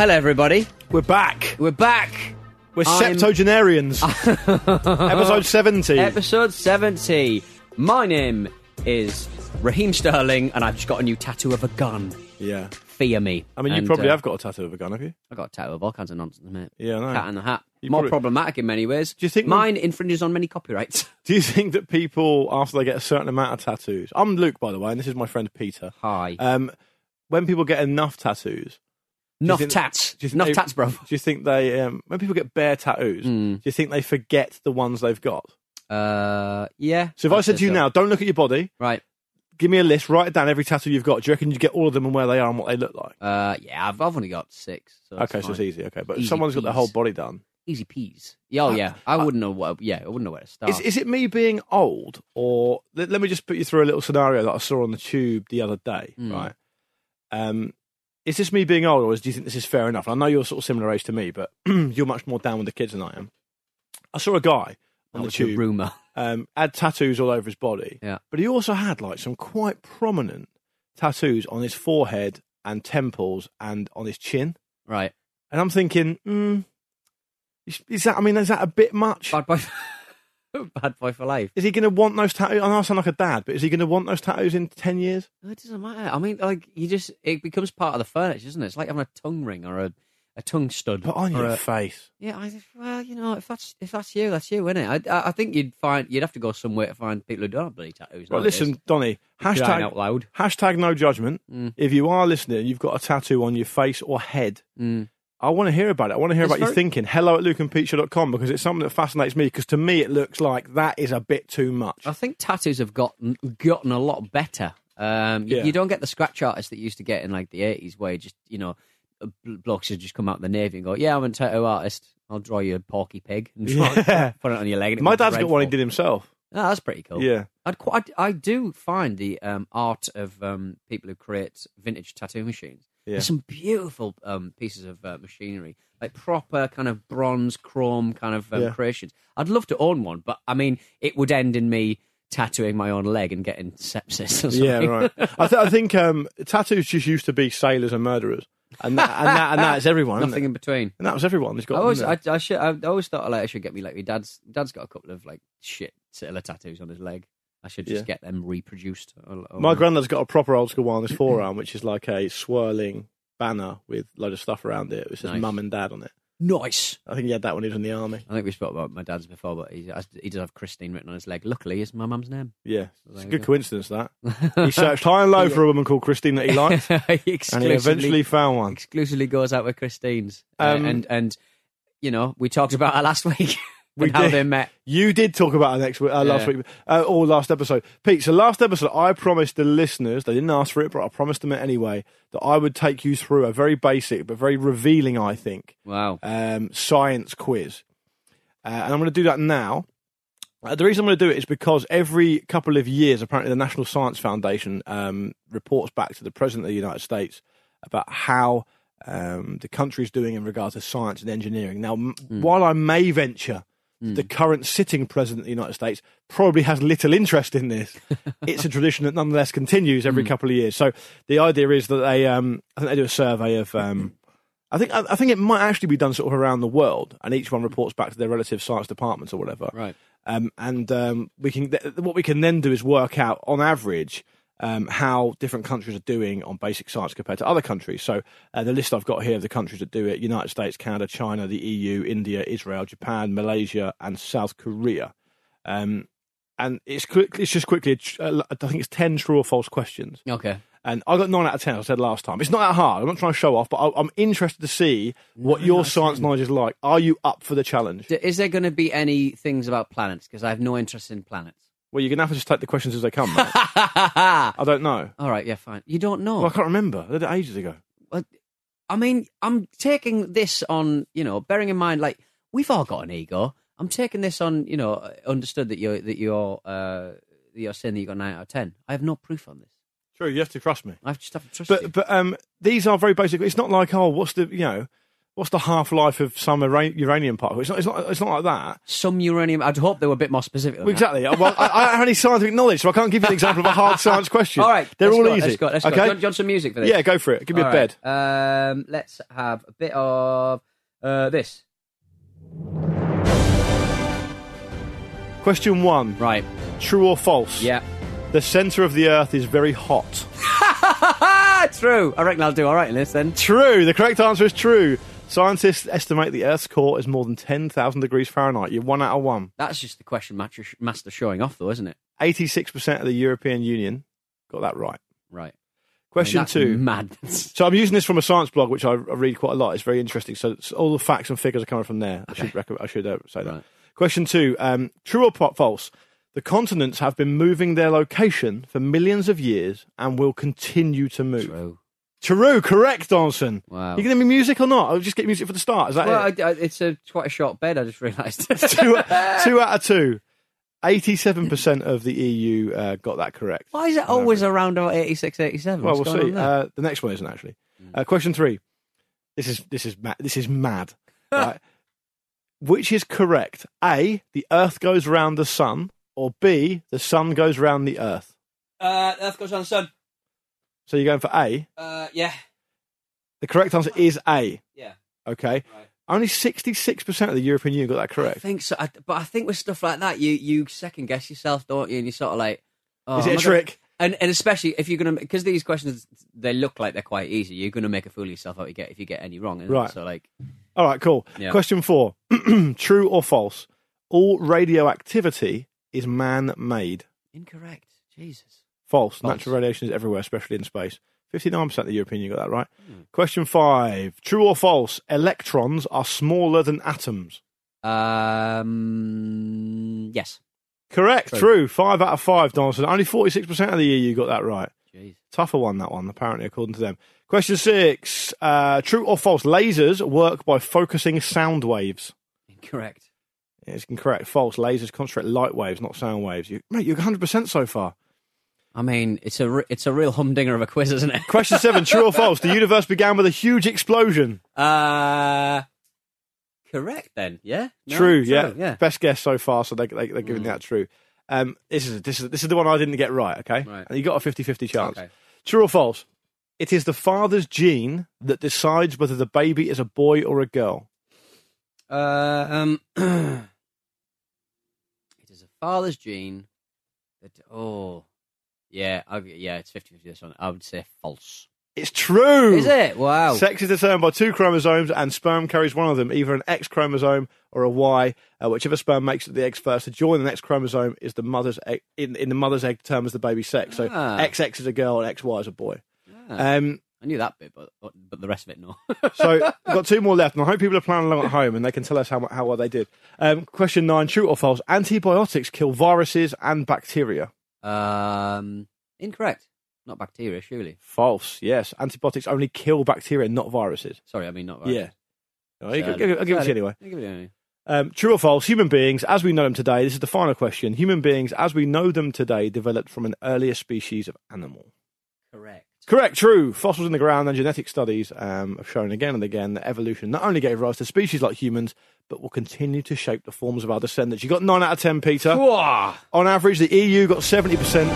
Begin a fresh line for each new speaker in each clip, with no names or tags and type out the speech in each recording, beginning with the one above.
Hello everybody.
we're back.
We're back.
We're
I'm-
septuagenarians. Episode 70.
Episode 70. My name is Raheem Sterling, and I've just got a new tattoo of a gun.
yeah.
Fear me.
I mean, you
And,
probably
uh,
have got a tattoo of a gun, have you?
I've got a tattoo of all kinds of nonsense, mate.
Yeah, I know.
Cat in the hat.
You
More
probably-
problematic in many ways.
Do you think
mine infringes on many copyrights?
Do you think that people, after they get a certain amount of tattoos, I'm Luke, by the way, and this is my friend Peter.
Hi.
Um, when people get enough tattoos,
Enough tats.
do you
Enough
they-
tats, bro.
Do you think they, um, when people get bare tattoos,
Hmm.
do you think they forget the ones they've got?
Uh, yeah.
So if I
I'd
said to you
so.
now, don't look at your body,
Right.
give me a list, write it down every tattoo you've got. Do you reckon you get all of them and where they are and what they look like?
Uh, yeah, I've, I've only got six. So
okay, so it's easy. Okay, but if
Easy
someone's got their whole body done.
Easy peas. Yeah, oh,
Uh,
yeah. I
uh,
wouldn't know what. Yeah, I wouldn't know where to start.
Is, is it me being old, or let, let me just put you through a little scenario that I saw on the tube the other day,
Mm.
right? Um, is this me being old, or do you think this is fair enough? I know you're sort of similar age to me, but you're much more down with the kids than I am. I saw a guy on the tube,
rumor.
um, had tattoos all over his body,
Yeah.
but he also had like some quite prominent tattoos on his forehead and temples and on his chin.
Right.
And I'm thinking, mm, is, is that? I mean, is that a bit much?
Bad boy. Bad boy for life.
Is he going to want those tattoos? I know I sound like a dad, but is he going to want those tattoos in 10 years?
No, It doesn't matter. I mean, like you just it becomes part of the furniture, isn't it? It's like having a tongue ring or a, a tongue stud.
But on
or
your
a-
face.
yeah. I well, you know, if that's if that's you, that's you, isn't it? I, I I think you'd find you'd have to go somewhere to find people who don't have bloody tattoos. Nowadays.
listen, Donny,
Crying out loud.
hashtag no judgment.
Mm.
If you are listening, you've got a tattoo on your face or head.
Mm.
I want to hear about it. I want to hear
It's
about your thinking. Hello at lukeandpeteshow.com because it's something that fascinates me because to me it looks like that is a bit too much.
I think tattoos have gotten gotten a lot better. Um, you,
Yeah.
you don't get the scratch artists that you used to get in like the eighties, where you just you know bl- blokes would just come out of the navy and go, "Yeah, I'm a tattoo artist. I'll draw you a porky pig and
Yeah.
put it on your leg." It
My dad's got one he did himself.
Oh, that's pretty cool.
Yeah.
I'd quite, I, do find the um, art of um, people who create vintage tattoo machines.
Yeah.
There's some beautiful um, pieces of uh, machinery, like proper kind of bronze, chrome kind of um,
Yeah.
creations. I'd love to own one, but I mean, it would end in me tattooing my own leg and getting sepsis. Or something.
Yeah, right. I, th- I think um, tattoos just used to be sailors and murderers. And that, and that, and that's everyone.
Nothing in between.
And that was everyone. Got
I always, I. I should, I always thought like I should get me like my dad's. Dad's got a couple of like shit similar tattoos on his leg. I should just
Yeah.
get them reproduced. or- or-
My granddad's got a proper old school one on his forearm, which is like a swirling banner with load of stuff around it. It says
Nice.
mum and dad on it.
nice.
I think he had that when he was in the army.
I think we spoke about my dad's before, but he, he does have Christine written on his leg. Luckily, it's my mum's name.
Yeah,
There
it's a good
go.
coincidence that he searched high and low for a woman called Christine that he liked,
he
and he eventually found one.
exclusively goes out with Christine's. Uh,
Um,
and and you know, we talked about her last week.
We
how
did.
they met.
You did talk about it next week, uh, last
Yeah.
week, uh, or last episode, Pete. So last episode, I promised the listeners they didn't ask for it, but I promised them it anyway that I would take you through a very basic but very revealing, I think,
Wow.
um, science quiz. Uh, and I'm going to do that now. Uh, the reason I'm going to do it is because every couple of years, apparently, the National Science Foundation um, reports back to the President of the United States about how um, the is doing in regards to science and engineering. Now, m- while I may venture the current sitting president of the United States probably has little interest in this. it's a tradition that nonetheless continues every couple of years. So the idea is that they, um, I think they do a survey of. Um, I think I I think it might actually be done sort of around the world, and each one reports back to their relative science departments or whatever.
Right.
Um, and um, we can th- what we can then do is work out on average um, how different countries are doing on basic science compared to other countries. So uh, the list I've got here of the countries that do it: United States, Canada, China, the EU, India, Israel, Japan, Malaysia, and South Korea. Um, and it's quick, it's just quickly. Uh, I think it's ten true or false questions.
Okay.
And I got nine out of ten. I said last time. It's not that hard. I'm not trying to show off, but I, I'm interested to see what your science knowledge is like. Are you up for the challenge?
Is there going to be any things about planets? Because I have no interest in planets.
Well, you're gonna have to just take the questions as they come. Mate. I don't know.
All right, yeah, fine. You don't know.
Well, I can't remember. I did it ages ago.
I mean, I'm taking this on, you know, bearing in mind, like we've all got an ego. I'm taking this on, you know, understood that you're that you're uh, that you're saying that you got nine out of ten. I have no proof on this.
True, you have to trust me.
I just have to trust you.
But but um, these are very basic. It's not like oh, what's the you know, what's the half life of some uranium particle? It's not. It's not. It's not like that.
Some uranium. I'd hope they were a bit more specific.
Well, exactly. Well, I, I don't have any scientific knowledge, so I can't give you an example of a hard science question.
All right,
they're all
go,
easy.
Let's go. Let's
okay.
go. Do you, want, do you want some music for this?
Yeah, go for it. Give me
All
a bed.
Um, let's have a bit of uh, this.
Question one:
Right.
True or false?
Yeah.
The centre of the Earth is very hot.
True. I reckon I'll do all right in this then.
True. The correct answer is true. Scientists estimate the Earth's core is more than 10,000 degrees Fahrenheit. You're one out of one.
That's just the question master, master showing off, though, isn't it?
86% of the European Union got that right.
Right.
Question
I mean, that's
two.
Madness.
So I'm using this from a science blog, which I, read quite a lot. It's very interesting. So it's- all the facts and figures are coming from there. I should recommend, I should uh, say that.
Right.
Question two: um, True or false? The continents have been moving their location for millions of years and will continue to move.
True.
True, correct, Donson.
Wow.
You gonna be music or not? I'll just get music for the start. Is that
Well,
it?
I, I, it's a quite a short bed. I just realised.
two, two out of two. Eighty-seven percent of the EU uh, got that correct.
Why is it always around about 86, 87?
Well,
What's
we'll
going
see.
on there?
Uh, the next one isn't actually. Uh, question three. This is this is ma- this is mad. right? Which is correct? A. The Earth goes round the sun, or B. The sun goes round the Earth.
Uh, Earth goes on the sun.
So you're going for A.
Uh, yeah.
The correct answer is A.
Yeah.
Okay.
Right.
Only sixty-six percent of the European Union got that
I
correct.
think so. I, but I think with stuff like that, you, you second guess yourself, don't you? And you're sort of like, oh,
is it a
I gonna-
trick?
And, and especially if you're going to, because these questions, they look like they're quite easy, you're going to make a fool of yourself out you get, if you get any wrong. isn't it?
Right.
So, like,
All right, cool.
Yeah.
Question four: True or false? All radioactivity is man-made.
incorrect. Jesus.
False.
False.
Natural radiation is everywhere, especially in space. 59% of the European Union got that right.
Hmm.
Question five. True or false? Electrons are smaller than atoms.
Um, yes.
Correct. True.
True.
Five out of five, Donaldson. Only 46% of the EU got that right.
Jeez.
Tougher one, that one, apparently, according to them. Question six. Uh, true or false? Lasers work by focusing sound waves.
Incorrect.
It's incorrect. False. Lasers concentrate light waves, not sound waves. You, mate, you're 100% so far.
I mean, it's a re- it's a real humdinger of a quiz, isn't it?
Question seven. True or false? The universe began with a huge explosion.
Uh, correct then. Yeah. No,
true, yeah.
Yeah.
Best guess so far, so they, they, they're giving that true. Um, this is this is this is the one I didn't get right. Okay,
Right.
and you got a 50-50 chance.
Okay.
True or false? It is the father's gene that decides whether the baby is a boy or a girl.
Uh, um, it is a father's gene. That oh, yeah, I, yeah, it's 50-50 This one, I would say false.
It's true.
Is it? Wow.
Sex is determined by two chromosomes, and sperm carries one of them, either an X chromosome or a Y. Uh, whichever sperm makes it the eggs first to join the next chromosome is the mother's egg. In, in the mother's egg determines the baby's sex. So
Ah.
XX is a girl and XY is a boy.
Ah,
Um,
I knew that bit, but but the rest of it, no.
So we've got two more left, and I hope people are playing along at home and they can tell us how how well they did. Um, question nine: True or false? Antibiotics kill viruses and bacteria.
Um, incorrect. Not bacteria, surely.
False. Yes, antibiotics only kill bacteria, not viruses.
Sorry, I mean not.
Yeah.
Viruses.
You- I'll give, I'll give it to you anyway.
I'll give it anyway.
Um, true or false? Human beings, as we know them today, this is the final question. Human beings, as we know them today, developed from an earlier species of animal.
Correct.
Correct, true. Fossils in the ground and genetic studies um, have shown again and again that evolution not only gave rise to species like humans, but will continue to shape the forms of our descendants. You got 9 out of 10, Peter.
Whoa.
On average, the EU got 70%.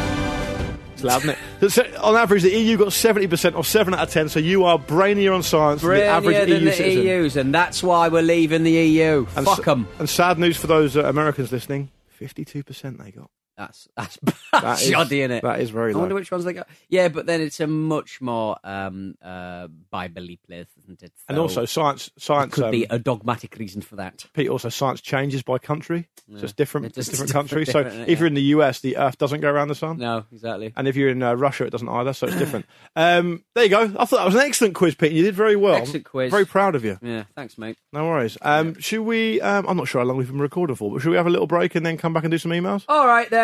It's loud, isn't it? On average, the EU got 70% or 7 out of 10, so you are brainier on science than the average
Brilliant
EU
than the
citizen.
EUs, and that's why we're leaving the EU.
And
Fuck
s-
'em.
And sad news for those uh, Americans listening 52% they got.
That's that's,
That is-
shoddy, innit?
that is very
I wonder which ones they got. Yeah, but then it's a much more um, uh, Bible place, isn't it?
And also, science, science
could be
um,
a dogmatic reason for that.
Pete, also science changes by country. So it's different,
It's
different
different-
countries. So
different,
if
yeah.
you're in the US, the Earth doesn't go around the sun.
No, exactly.
And if you're in uh, Russia, it doesn't either, so it's different. um, there you go. I thought that was an excellent quiz, Pete. You did very well.
Excellent quiz.
Very proud of you.
Yeah, thanks, mate.
No worries. Um, Should we? Um, I'm not sure how long we've been recording for, but should we have a little break and then come back and do some emails?
All right then.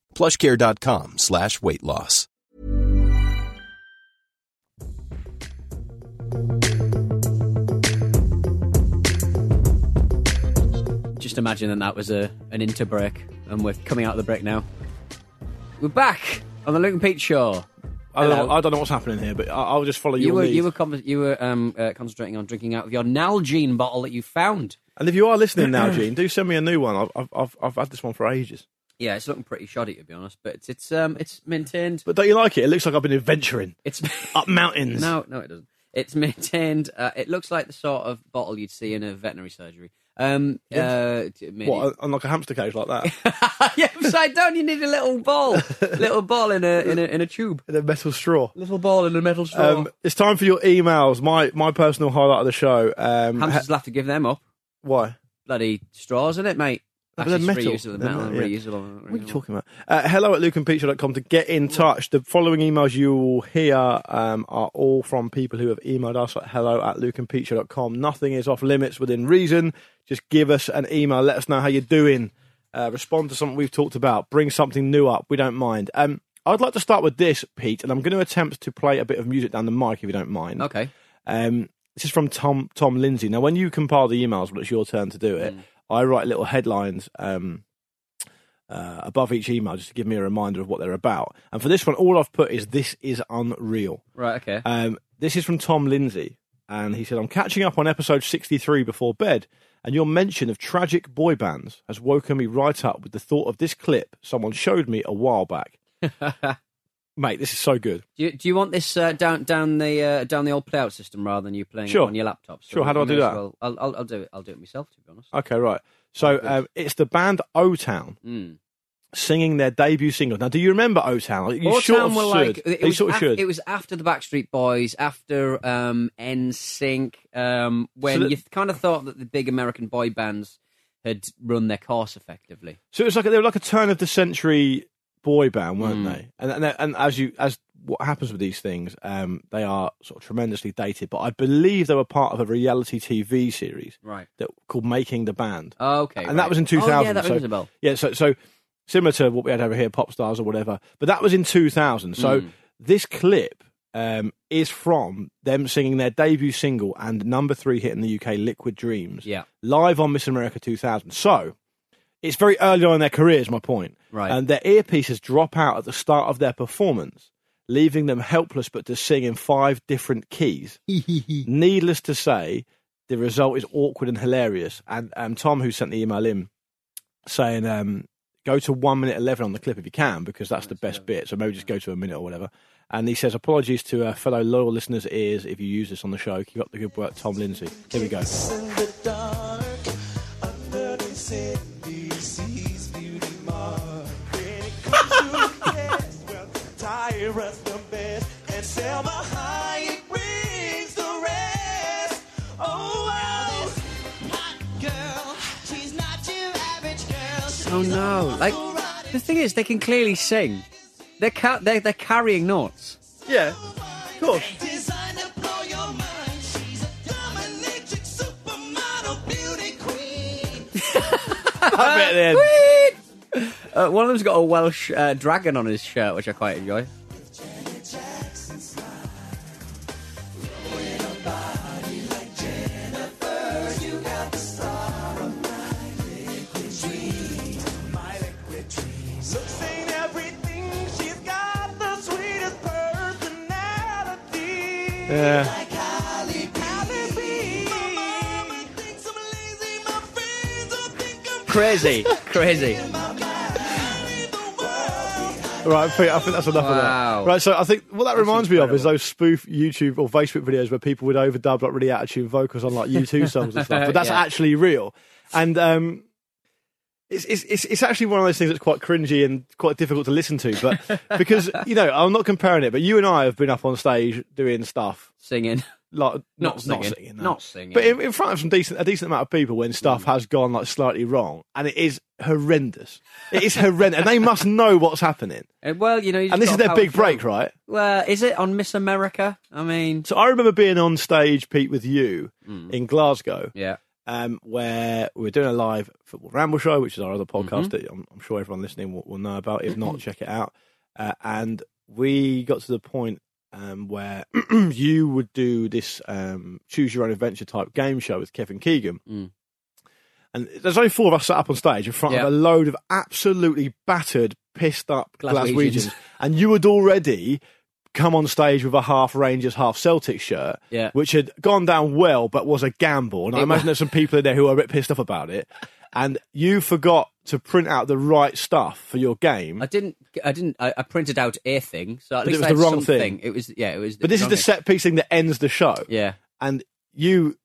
plushcare.com slash weight loss.
Just imagine that that was a an inter break, and we're coming out of the break now. We're back on the Luke and Pete show.
I don't, know, I don't know what's happening here, but I- I'll just follow
You
your
were
lead.
you were con- you were um, uh, concentrating on drinking out of your Nalgene bottle that you found.
And if you are listening now, Gene, do send me a new one. I've, I've, I've, I've had this one for ages.
Yeah, it's looking pretty shoddy to be honest, but it's it's um it's maintained.
But don't you like it? It looks like I've been adventuring
It's
up mountains.
no no it doesn't. It's maintained. Uh, it looks like the sort of bottle you'd see in a veterinary surgery. Um, uh, t- maybe-
What, on like a hamster cage like that?
yeah, upside down. You need a little ball, little ball in a in a in a tube,
In a metal straw.
little ball in a metal straw.
Um, it's time for your emails. My my personal highlight of the show. Um,
Hamsters will have to give them up.
why?
Bloody straws, isn't it, mate?
But
Actually,
they're metal.
reusable,
They're
metal,
yeah.
reusable.
What are you talking about? Uh, hello at lukeandpeteshow.com to get in touch. The following emails you will hear um, are all from people who have emailed us at hello at lukeandpeteshow.com. Nothing is off limits within reason. Just give us an email. Let us know how you're doing. Uh, respond to something we've talked about. Bring something new up. We don't mind. Um, I'd like to start with this, Pete, and I'm going to attempt to play a bit of music down the mic if you don't mind.
Okay.
Um, this is from Tom Tom Lindsay. Now, when you compile the emails, when it's your turn to do it, I write little headlines um, uh, above each email just to give me a reminder of what they're about. And for this one, all I've put is "This is unreal."
Right. Okay.
Um, this is from Tom Lindsay, and he said, "I'm catching up on episode 63 before bed, and your mention of tragic boy bands has woken me right up with the thought of this clip someone showed me a while back." Mate, this is so good.
Do you, do you want this uh, down down the uh, down the old playout system rather than you playing
Sure.
on your laptop?
Sure, how do I do that?
well- I'll, I'll, I'll do it. I'll do it myself. To be honest.
Okay, right. So um, it's the band O Town
Mm.
singing their debut single. Now, do you remember O Town? You
All
sort of
were
should.
like it was,
sort of
af-
should.
it was after the Backstreet Boys, after um, NSYNC, um, when
So that-
you kind of thought that the big American boy bands had run their course effectively.
So it was like they were like a turn of the century boy band, weren't
Mm.
they? And, and and as you as what happens with these things, um, they are sort of tremendously dated. But I believe they were part of a reality TV series
Right.
that called Making the Band.
Oh, okay.
and that was in
Oh,
2000.
yeah, that
so,
rings a bell.
Yeah, so so similar to what we had over here, pop stars or whatever. But that was in 2000. So
Mm.
this clip um, is from them singing their debut single and number three hit in the UK, "Liquid Dreams,"
Yeah.
live on Miss America 2000. So it's very early on in their careers. My point,
Right.
And their earpieces drop out at the start of their performance. Leaving them helpless but to sing in five different keys. Needless to say, the result is awkward and hilarious. And um, Tom, who sent the email in, saying um, go to one minute eleven on the clip if you can, because that's the best bit. So maybe just go to a minute or whatever. And he says, apologies to uh, fellow loyal listeners' ears if you use this on the show. Keep up the good work, Tom Lindsay. Here we go.
Oh no! Like the thing is, they can clearly sing. They're ca- they're, they're carrying notes.
Yeah, of course. I bet then.
Uh, one of them's got a Welsh uh, dragon on his shirt, which I quite enjoy.
Yeah.
Crazy, crazy.
Right, I think, I think that's enough
Wow.
of that. Right, so I think what that reminds me of is those spoof YouTube or Facebook videos where people would overdub like really out of tune vocals on like U2 songs and stuff. But that's
Yeah.
actually real, and um, it's, it's it's it's actually one of those things that's quite cringy and quite difficult to listen to. But because you know, I'm not comparing it, but you and I have been up on stage doing stuff
Singing.
like
Not
not, not
singing.
singing, no.
Not singing.
but in, in front of some decent a decent amount of people when stuff has gone like slightly wrong, and it is horrendous. It is horrendous, and they must know what's happening.
Uh, well, you know,
And this is their big break, right?
Well, is it on Miss America? I mean,
So I remember being on stage, Pete, with you
Mm.
in Glasgow,
yeah.
Um, where we're doing a live football ramble show, which is our other podcast
Mm-hmm.
that I'm, I'm sure everyone listening will, will know about. If not, check it out. Uh, and we got to the point um, where you would do this um, choose your own adventure type game show with Kevin Keegan.
Mm.
And there's only four of us sat up on stage in front
Yeah.
of a load of absolutely battered, pissed up
Glaswegians.
Glaswegians. and you had already come on stage with a half Rangers, half Celtic shirt,
Yeah.
which had gone down well, but was a gamble. And I imagine there's some people in there who are a bit pissed off about it. And you forgot to print out the right stuff for your game.
I didn't. I didn't. I, I printed out a thing, so at
But it was
I had
the wrong
something.
thing.
It was. Yeah, it was.
but this is the
thing.
set piece thing that ends the show.
Yeah.
And you.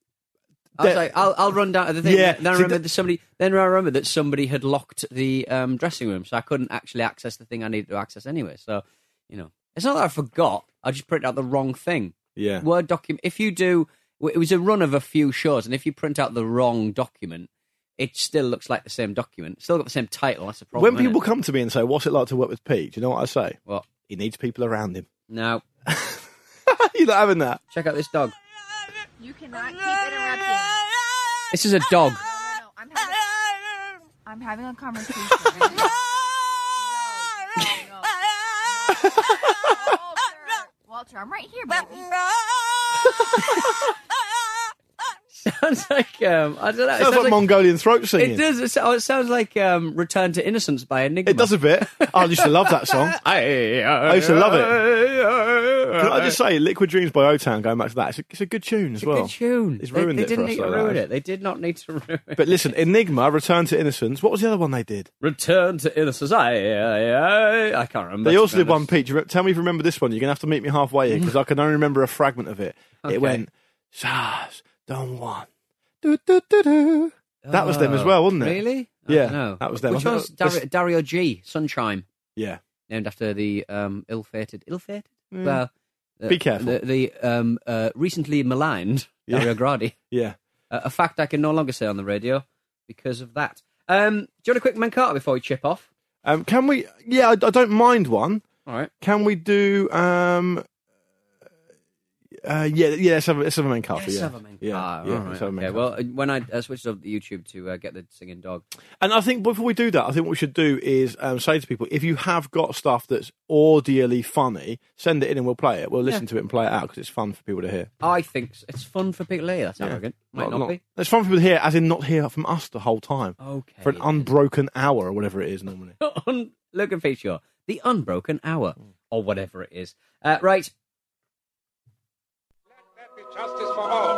I was like, I'll, I'll run down to the thing.
Yeah,
Then I remember
that-
that somebody. Then I remember that somebody had locked the um, dressing room, so I couldn't actually access the thing I needed to access anyway. So, you know, it's not that I forgot. I just printed out the wrong thing.
Yeah.
Word document. If you do, it was a run of a few shows, and if you print out the wrong document, it still looks like the same document. Still got the same title. That's the problem.
when people come to me and say, What's it like to work with Pete? Do you know what I say?
What?
He needs people around him.
No.
You're not having that.
check out this dog.
You cannot keep interrupting.
This is a dog.
No, no, I'm having, I'm having a conversation. Walter, Walter, I'm right here, baby.
sounds like um, I don't know. It
Sounds like, Mongolian throat singing.
It does. It so- it sounds like um, "Return to Innocence" by Enigma.
It does a bit. I used to love that song.
I,
I used to love it. Can I just say, Liquid Dreams by O Town, going back to that, it's a, it's a good tune as
It's a
well.
good tune.
It's
They-
ruined
they,
it for
didn't
us,
need to
though,
ruin
that
it. They did not need to ruin it.
But listen, Enigma, Return to Innocence. What was the other one they did?
Return to innocence. I, I, I, I can't remember.
They
to
also
be
did one. Pete. you re- Tell me if you remember this one. You're going to have to meet me halfway here because I can only remember a fragment of it.
Okay.
It went, Sars, don't want. Do, do, do, do. That was them as well, wasn't it?
Really?
Yeah,
don't
that was them.
Which one's
think
Dario, G? Sunshine,
Yeah.
named after the um, ill-fated. Ill-fated?
Mm.
Well,
Be careful.
The, the um, uh, recently maligned
Yeah.
Dario Gradi.
Yeah.
Uh, a fact I can no longer say on the radio because of that. Um, do you want a quick Mankata before we chip off?
Um, can we? Yeah, I, I don't mind one.
All right.
Can we do? Um, uh, yeah, yeah. Let's have, a- let's have a main car. Yeah.
have a Mankata.
Yeah,
All
yeah.
right,
let's have a
okay.
car.
Well, uh, when I uh, switched over to YouTube to uh, get the singing dog,
And I think before we do that, I think what we should do is um, say to people, if you have got stuff that's audially funny, send it in and we'll play it. We'll listen to it and play it out because it's fun for people to hear.
I think it's fun for people to hear. That's arrogant. Might not, be.
It's fun for people to hear, as in not hear from us the whole time
Okay.
for an unbroken hour or whatever it is normally.
Un- Look and feature the unbroken hour or whatever it is. Uh, right.
Justice for all.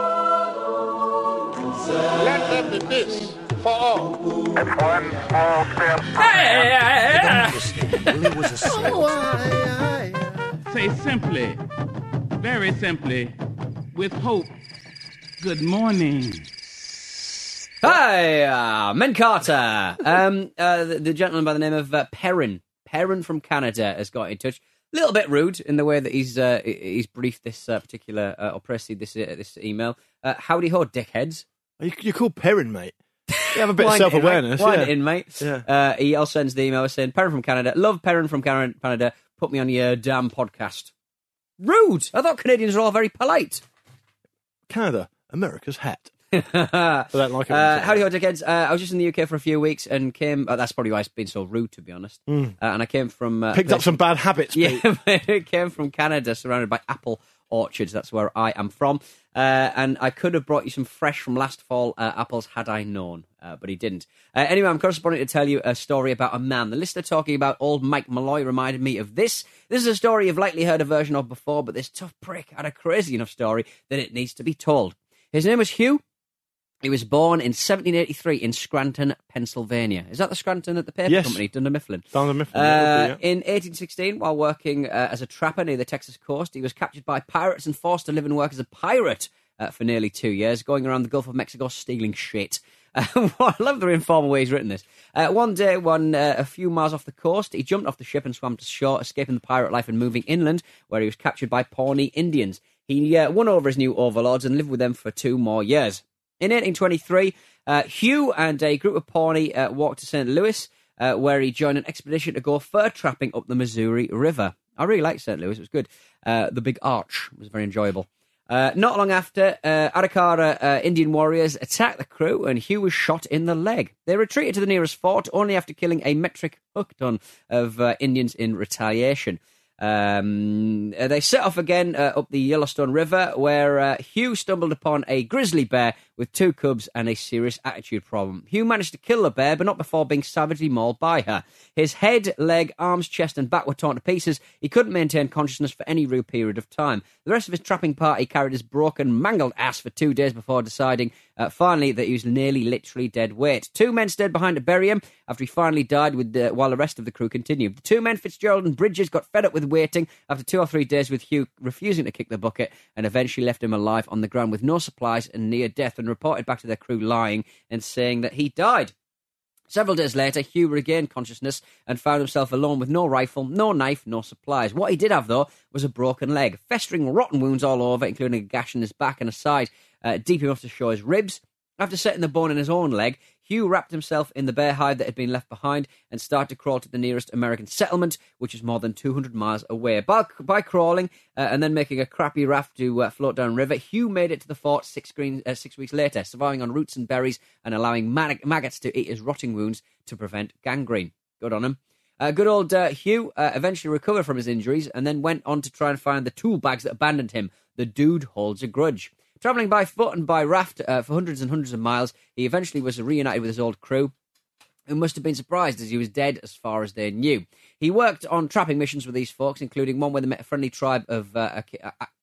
Let there be peace for all. It's one small step.
Hey, Say simply, very simply, with hope, good morning.
Hi, uh, Men Carter. Um, uh, the, the gentleman by the name of uh, Perrin, Perrin from Canada, has got in touch. A little bit rude in the way that he's uh, he's briefed this uh, particular uh, or proceed this uh, this email. Uh, howdy ho, dickheads.
You, you're called Perrin, mate. You have a bit of
Wind it in,
self awareness.
mate. Wind
Yeah.
it in, mate.
Yeah.
Uh, he also sends the email saying, Perrin from Canada. Love Perrin from Can- Canada. Put me on your damn podcast. Rude. I thought Canadians were all very polite.
Canada, America's hat.
I
don't like it
Uh, howdy ho, dickheads. Uh, I was just in the UK for a few weeks and came. Uh, that's probably why it's been so rude, to be honest.
Mm.
Uh, and I came from. Uh,
Picked up some bad habits, Pete.
Yeah, came from Canada, surrounded by apple orchards. That's where I am from. Uh, and I could have brought you some fresh from last fall uh, apples had I known, uh, but he didn't. Uh, anyway, I'm corresponding to tell you a story about a man. The listener talking about old Mike Malloy reminded me of this. This is a story you've likely heard a version of before, but this tough prick had a crazy enough story that it needs to be told. His name was Hugh. He was born in 1783 in Scranton, Pennsylvania. Is that the Scranton at the paper
Yes.
company, Dunder Mifflin?
Dunder Mifflin,
Uh,
yeah, yeah.
In 1816, while working uh, as a trapper near the Texas coast, he was captured by pirates and forced to live and work as a pirate uh, for nearly two years, going around the Gulf of Mexico stealing shit. Uh, I love the informal way he's written this. Uh, one day, one uh, a few miles off the coast, he jumped off the ship and swam to shore, escaping the pirate life and moving inland, where he was captured by Pawnee Indians. He uh, won over his new overlords and lived with them for two more years. In 1823, uh, Hugh and a group of Pawnee uh, walked to St. Louis, uh, where he joined an expedition to go fur trapping up the Missouri River. I really liked St. Louis; it was good. Uh, the Big Arch was very enjoyable. Uh, not long after, uh, Arikara uh, Indian warriors attacked the crew, and Hugh was shot in the leg. They retreated to the nearest fort, only after killing a metric hook ton of Indians in retaliation. Um, uh, they set off again uh, up the Yellowstone River, where uh, Hugh stumbled upon a grizzly bear with two cubs and a serious attitude problem. Hugh managed to kill the bear, but not before being savagely mauled by her. His head, leg, arms, chest, and back were torn to pieces. He couldn't maintain consciousness for any real period of time. The rest of his trapping party carried his broken, mangled ass for two days before deciding, uh, finally, that he was nearly literally dead weight. Two men stayed behind to bury him after he finally died, with the, while the rest of the crew continued. The two men, Fitzgerald and Bridges, got fed up with waiting after two or three days with Hugh refusing to kick the bucket and eventually left him alive on the ground with no supplies and near death and reported back to their crew lying and saying that he died. Several days later, Hugh regained consciousness and found himself alone with no rifle, no knife, no supplies. What he did have, though, was a broken leg, festering rotten wounds all over, including a gash in his back and a side, uh, deep enough to show his ribs. After setting the bone in his own leg, Hugh wrapped himself in the bear hide that had been left behind and started to crawl to the nearest American settlement, which is more than 200 miles away. By, by crawling uh, and then making a crappy raft to uh, float down river, Hugh made it to the fort six, green, uh, six weeks later, surviving on roots and berries and allowing mag- maggots to eat his rotting wounds to prevent gangrene. Good on him. Uh, good old uh, Hugh uh, eventually recovered from his injuries and then went on to try and find the tool bags that abandoned him. The dude holds a grudge. Travelling by foot and by raft uh, for hundreds and hundreds of miles, he eventually was reunited with his old crew. who must have been surprised as he was dead as far as they knew. He worked on trapping missions with these folks, including one where they met a friendly tribe of uh,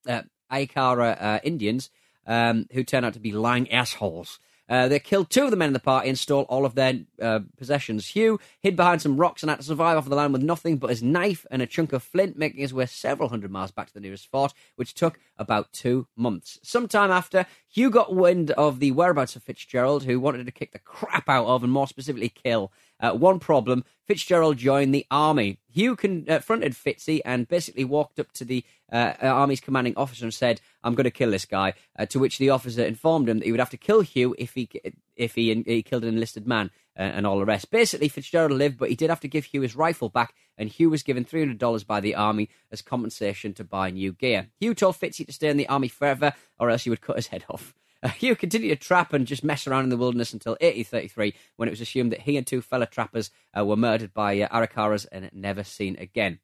uh, Arikara uh, Indians um, who turned out to be lying assholes. Uh, they killed two of the men in the party and stole all of their uh, possessions. Hugh hid behind some rocks and had to survive off the land with nothing but his knife and a chunk of flint, making his way several hundred miles back to the nearest fort, which took about two months. Sometime after, Hugh got wind of the whereabouts of Fitzgerald, who wanted to kick the crap out of and more specifically kill. Uh, one problem Fitzgerald joined the army. Hugh confronted Fitzy and basically walked up to the uh, army's commanding officer and said, "I'm going to kill this guy." Uh, to which the officer informed him that he would have to kill Hugh if he if he, he killed an enlisted man uh, and all the rest. Basically, Fitzgerald lived, but he did have to give Hugh his rifle back, and Hugh was given three hundred dollars by the army as compensation to buy new gear. Hugh told Fitzy to stay in the army forever, or else he would cut his head off. Hugh continued to trap and just mess around in the wilderness until 1833, when it was assumed that he and two fellow trappers uh, were murdered by uh, Arikaras and never seen again.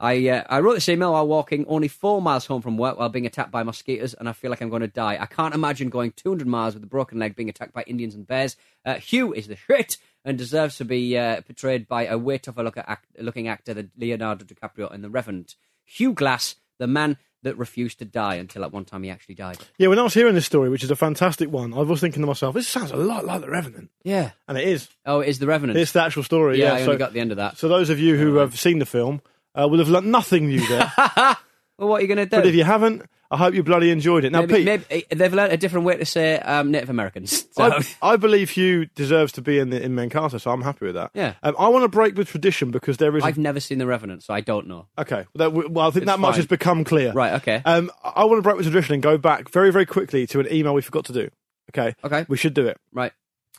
I uh, I wrote this email while walking only four miles home from work while being attacked by mosquitoes, and I feel like I'm going to die. I can't imagine going 200 miles with a broken leg being attacked by Indians and bears. Uh, Hugh is the shit and deserves to be uh, portrayed by a way tougher look act- looking actor than Leonardo DiCaprio in The Revenant. Hugh Glass, the man that refused to die until at one time he actually died.
Yeah, when I was hearing this story, which is a fantastic one, I was thinking to myself, this sounds a lot like The Revenant.
Yeah.
And it is.
Oh, it is The Revenant.
It's the actual story.
Yeah,
Yeah,
I
so,
only got the end of that.
so those of you who have seen the film uh, will have learnt nothing new there.
Well, what are you going to do?
but if you haven't, I hope you bloody enjoyed it. Now,
maybe,
Pete,
maybe they've learned a different way to say um, Native Americans. So-
I, I believe Hugh deserves to be in the, in Menkata, so I'm happy with that.
Yeah.
Um, I want to break with tradition because there is.
I've never seen The Revenant, so I don't know.
okay. That, well, I think
It's
that much
fine.
has become clear.
Right, okay.
Um, I want to break with tradition and go back very, very quickly to an email we forgot to do. Okay.
Okay.
We should do it.
Right.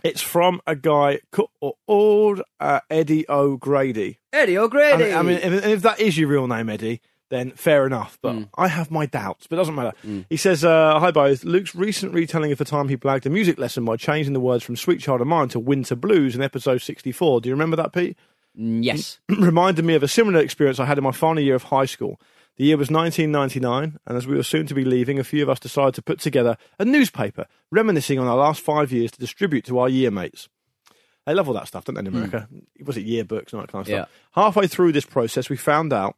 It's from a guy called uh, Eddie O'Grady.
Eddie
I
O'Grady.
mean, I mean, if, if that is your real name, Eddie, then fair enough. But
Mm.
I have my doubts, but it doesn't matter. He says, uh, Hi, both. Luke's recent retelling of the time he blagged a music lesson by changing the words from Sweet Child of Mine to Winter Blues in episode 64. Do you remember that, Pete?
Mm, yes.
reminded me of a similar experience I had in my final year of high school. The year was 1999, and as we were soon to be leaving, a few of us decided to put together a newspaper reminiscing on our last five years to distribute to our year mates. They love all that stuff, don't they, in America? Was it yearbooks and all that kind of stuff? Halfway through this process, we found out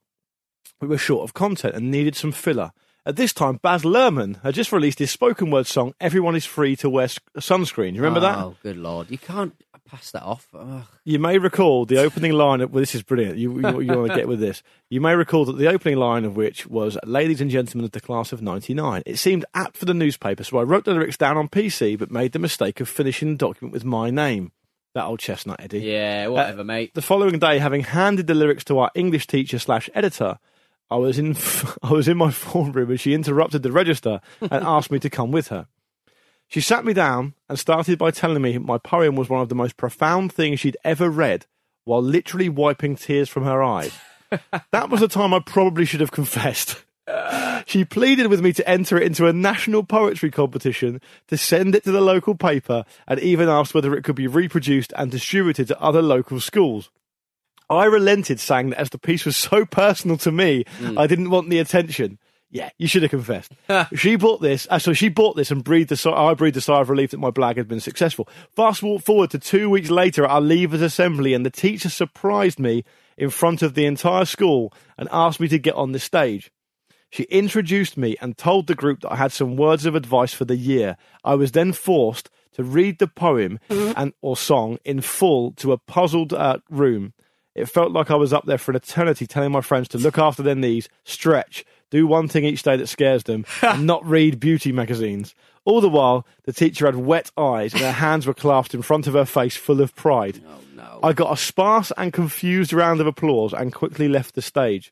we were short of content and needed some filler. At this time, Baz Luhrmann had just released his spoken word song, Everyone is Free to Wear Sunscreen. You remember that?
Oh, good lord! You can't pass that off. Ugh.
You may recall the opening line of well, this is brilliant. You, you, you want to get with this. You may recall that the opening line of which was "Ladies and gentlemen of the class of '99." It seemed apt for the newspaper, so I wrote the lyrics down on PC, but made the mistake of finishing the document with my name. That old chestnut, Eddie.
Yeah, uh, whatever, mate.
The following day, having handed the lyrics to our English teacher slash editor, I was in I was in my form room and she interrupted the register and asked me to come with her. She sat me down and started by telling me my poem was one of the most profound things she'd ever read, while literally wiping tears from her eyes. that was the time I probably should have confessed. She pleaded with me to enter it into a national poetry competition, to send it to the local paper, and even asked whether it could be reproduced and distributed to other local schools. I relented, saying that as the piece was so personal to me, I didn't want the attention. Yeah, you should have confessed. she bought this. Uh, so she bought this and breathed a sigh. I breathed a sigh of relief that my blag had been successful. Fast forward to two weeks later at our leavers assembly, and the teacher surprised me in front of the entire school and asked me to get on the stage. She introduced me and told the group that I had some words of advice for the year. I was then forced to read the poem and or song in full to a puzzled uh, room. It felt like I was up there for an eternity telling my friends to look after their knees, stretch, do one thing each day that scares them, and not read beauty magazines. All the while, the teacher had wet eyes and her hands were clasped in front of her face full of pride. Oh, I got a sparse and confused round of applause and quickly left the stage.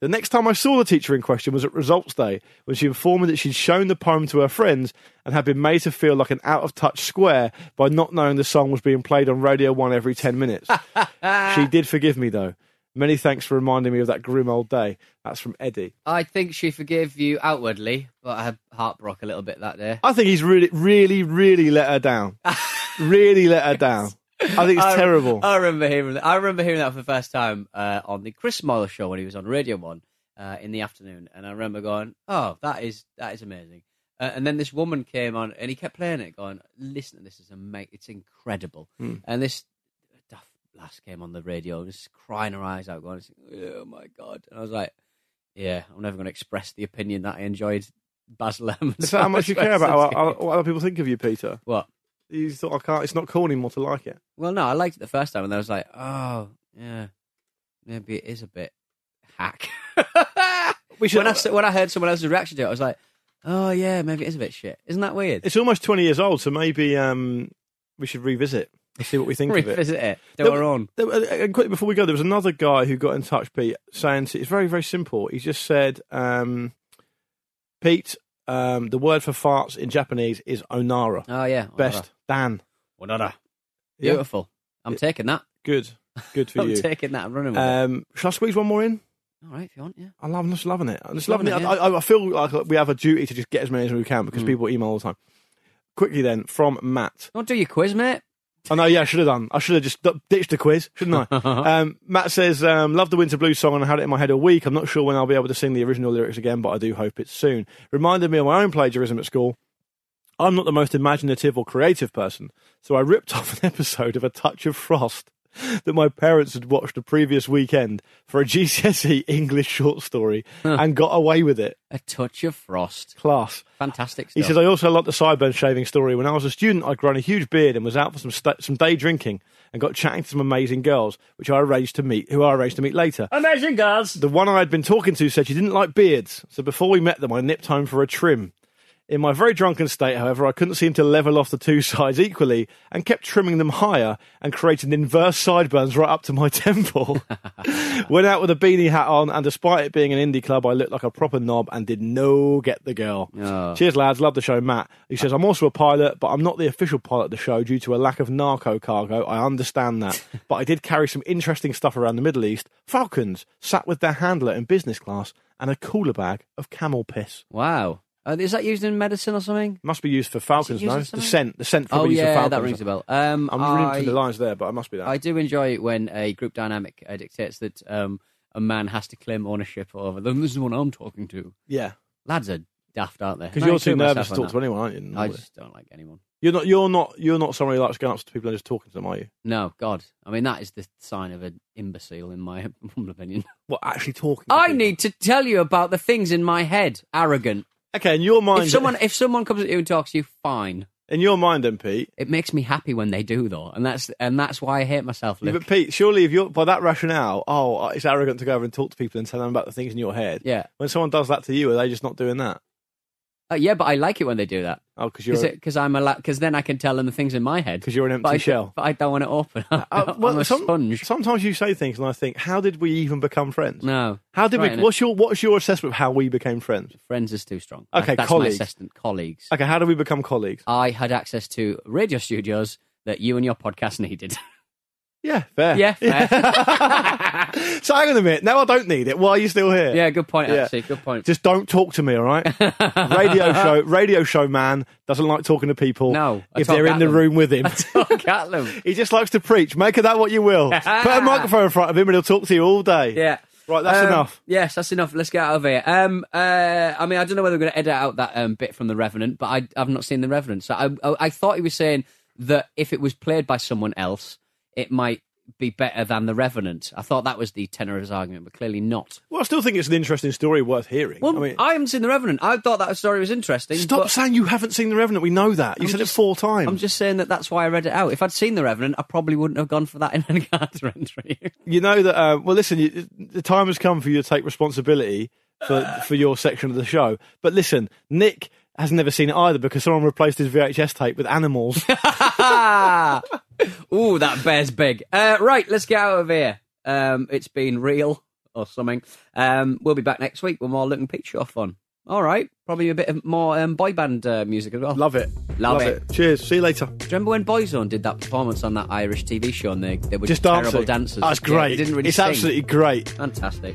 The next time I saw the teacher in question was at results day, when she informed me that she'd shown the poem to her friends and had been made to feel like an out of touch square by not knowing the song was being played on Radio 1 every 10 minutes. she did forgive me, though. Many thanks for reminding me of that grim old day. That's from Eddie.
I think she forgave you outwardly, but her heart broke a little bit that day.
I think he's really, really, really let her down. really let her down. I think it's
I-
terrible.
I remember hearing. I remember hearing that for the first time uh, on the Chris Moyles show when he was on Radio One uh, in the afternoon, and I remember going, "Oh, that is that is amazing." Uh, and then this woman came on, and he kept playing it, going, "Listen to this, is amazing. It's incredible."
Hmm.
And this lass came on the radio, just crying her eyes out, going, "Oh my god!" And I was like, "Yeah, I'm never going to express the opinion that I enjoyed Baz Luhrmann."
Is that how much you care about what, what other people think of you, Peter?
What?
You thought I can't. It's not cool anymore to like it.
Well, no, I liked it the first time, and I was like, "Oh, yeah, maybe it is a bit hack."
We should-
when I when I heard someone else's reaction to it, I was like, "Oh yeah, maybe it is a bit shit." Isn't that weird?
It's almost twenty years old, so maybe um, we should revisit and see what we think of it.
Revisit it, do
There-
our own.
there- uh, quickly before we go, there was another guy who got in touch, Pete, saying it's very, very simple. He just said, um, Pete, um, the word for farts in Japanese is onara.
Oh yeah,
Best. Dan.
Onara.
Yeah.
Beautiful. I'm taking that.
Good. Good for
I'm
you.
taking that. I'm running with it.
Um, shall I squeeze one more in?
All right, if you want, yeah.
I love, I'm just loving it. I'm just
Loving
loving, it.
it,
I, I, I feel like we have a duty to just get as many as we can because
Mm.
people email all the time. Quickly then, from Matt.
Don't do your quiz, mate.
I know, yeah, I should have done. I should have just d- ditched the quiz, shouldn't I? um, Matt says, um, Love the Winter Blues song and I had it in my head a week. I'm not sure when I'll be able to sing the original lyrics again, but I do hope it's soon. Reminded me of my own plagiarism at school. I'm not the most imaginative or creative person, so I ripped off an episode of A Touch of Frost that my parents had watched the previous weekend for a GCSE English short story and got away with it.
A touch of frost.
Class.
Fantastic stuff.
He says, I also like the sideburn shaving story. When I was a student, I'd grown a huge beard and was out for some sta some day drinking and got chatting to some amazing girls, which I arranged to meet, who I arranged to meet later.
Amazing girls.
The one I had been talking to said she didn't like beards, so before we met them, I nipped home for a trim. In my very drunken state, however, I couldn't seem to level off the two sides equally and kept trimming them higher and creating inverse sideburns right up to my temple. Went out with a beanie hat on, and despite it being an indie club, I looked like a proper knob and did no get the girl.
Oh.
Cheers, lads. Love the show, Matt. He says, I'm also a pilot, but I'm not the official pilot of the show due to a lack of narco cargo. I understand that. but I did carry some interesting stuff around the Middle East. Falcons sat with their handler in business class and a cooler bag of camel piss.
Wow. Uh, is that used in medicine or something?
Must be used for falcons,
used
no? The scent. The scent
Oh
probably used for
yeah,
falcons.
that rings a bell. Um,
I'm reading
I,
between the lines there, but it must be that.
I do enjoy it when a group dynamic uh, dictates that um, a man has to claim ownership over them. This is the one I'm talking to.
yeah.
Lads are daft, aren't they?
Because you're too nervous to talk to anyone, aren't you?
I just don't like anyone.
You're not. You're not. You're not someone who likes going up to people and just talking to them, are you?
No, God. I mean, that is the sign of an imbecile, in my humble opinion.
What actually talking? to
I
people?
need to tell you about the things in my head. Arrogant.
Okay, in your mind,
If someone if someone comes at you and talks to you, fine.
in your mind, then Pete.
It makes me happy when they do, though, and that's and that's why I hate myself. Luke.
but Pete, surely if you're by that rationale, oh, it's arrogant to go over and talk to people and tell them about the things in your head.
Yeah.
When someone does that to you, are they just not doing that?
Uh, yeah, but I like it when they do that.
Oh, because you're
Because I'm a because then I can tell them the things in my head.
because you're an
but
empty
I,
shell.
But I don't want to open.
Uh,
I'm a
some-
sponge.
Sometimes you say things, and I think, how did we even become friends?
No.
How did
Right,
we? What's your What's your assessment of how we became friends?
Friends is too strong.
Okay,
that's
colleagues.
my assessment. Colleagues.
Okay, how did we become colleagues?
I had access to radio studios that you and your podcast needed.
Yeah, fair.
yeah, fair.
so hang on a minute. Now I don't need it. Why are you still here?
yeah, good point.
Yeah.
Actually, good point.
Just don't talk to me, all right? radio show, radio show man doesn't like talking to people.
No, I
if
talk
they're in
at
the
them.
room with him,
Talk at them.
he just likes to preach. Make of that what you will. Put a microphone in front of him, and he'll talk to you all day.
Yeah.
Right, that's
Um,
enough.
Yes, that's enough. Let's get out of here. Um, uh, I mean, I don't know whether we're going to edit out that um, bit from The Revenant, but I, I've not seen The Revenant. So I, I, I thought he was saying that if it was played by someone else, it might be better than The Revenant. I thought that was the tenor of his argument, but clearly not.
Well, I still think it's an interesting story worth hearing.
Well,
I mean,
I haven't seen The Revenant. I thought that story was interesting.
stop saying you haven't seen The Revenant. We know that. You
I'm
said
just-
it four times.
I'm just saying that that's why I read it out. If I'd seen The Revenant, I probably wouldn't have gone for that in any Carter entry.
You know that. Uh, well, listen. You, the time has come for you to take responsibility for for your section of the show. But listen, Nick has never seen it either because someone replaced his VHS tape with animals.
Ooh, that bear's big. Uh, right, let's get out of here. Um, it's been real or something. Um, we'll be back next week with more looking and off on. All right, probably a bit of more um, boy band uh, music as well.
Love it.
Love it.
Cheers. See you later.
Do you remember when Boyzone did that performance on that Irish TV show and they, they were
Just
terrible
dancing.
dancers?
That's great.
they didn't really
it's
sing.
absolutely great.
fantastic.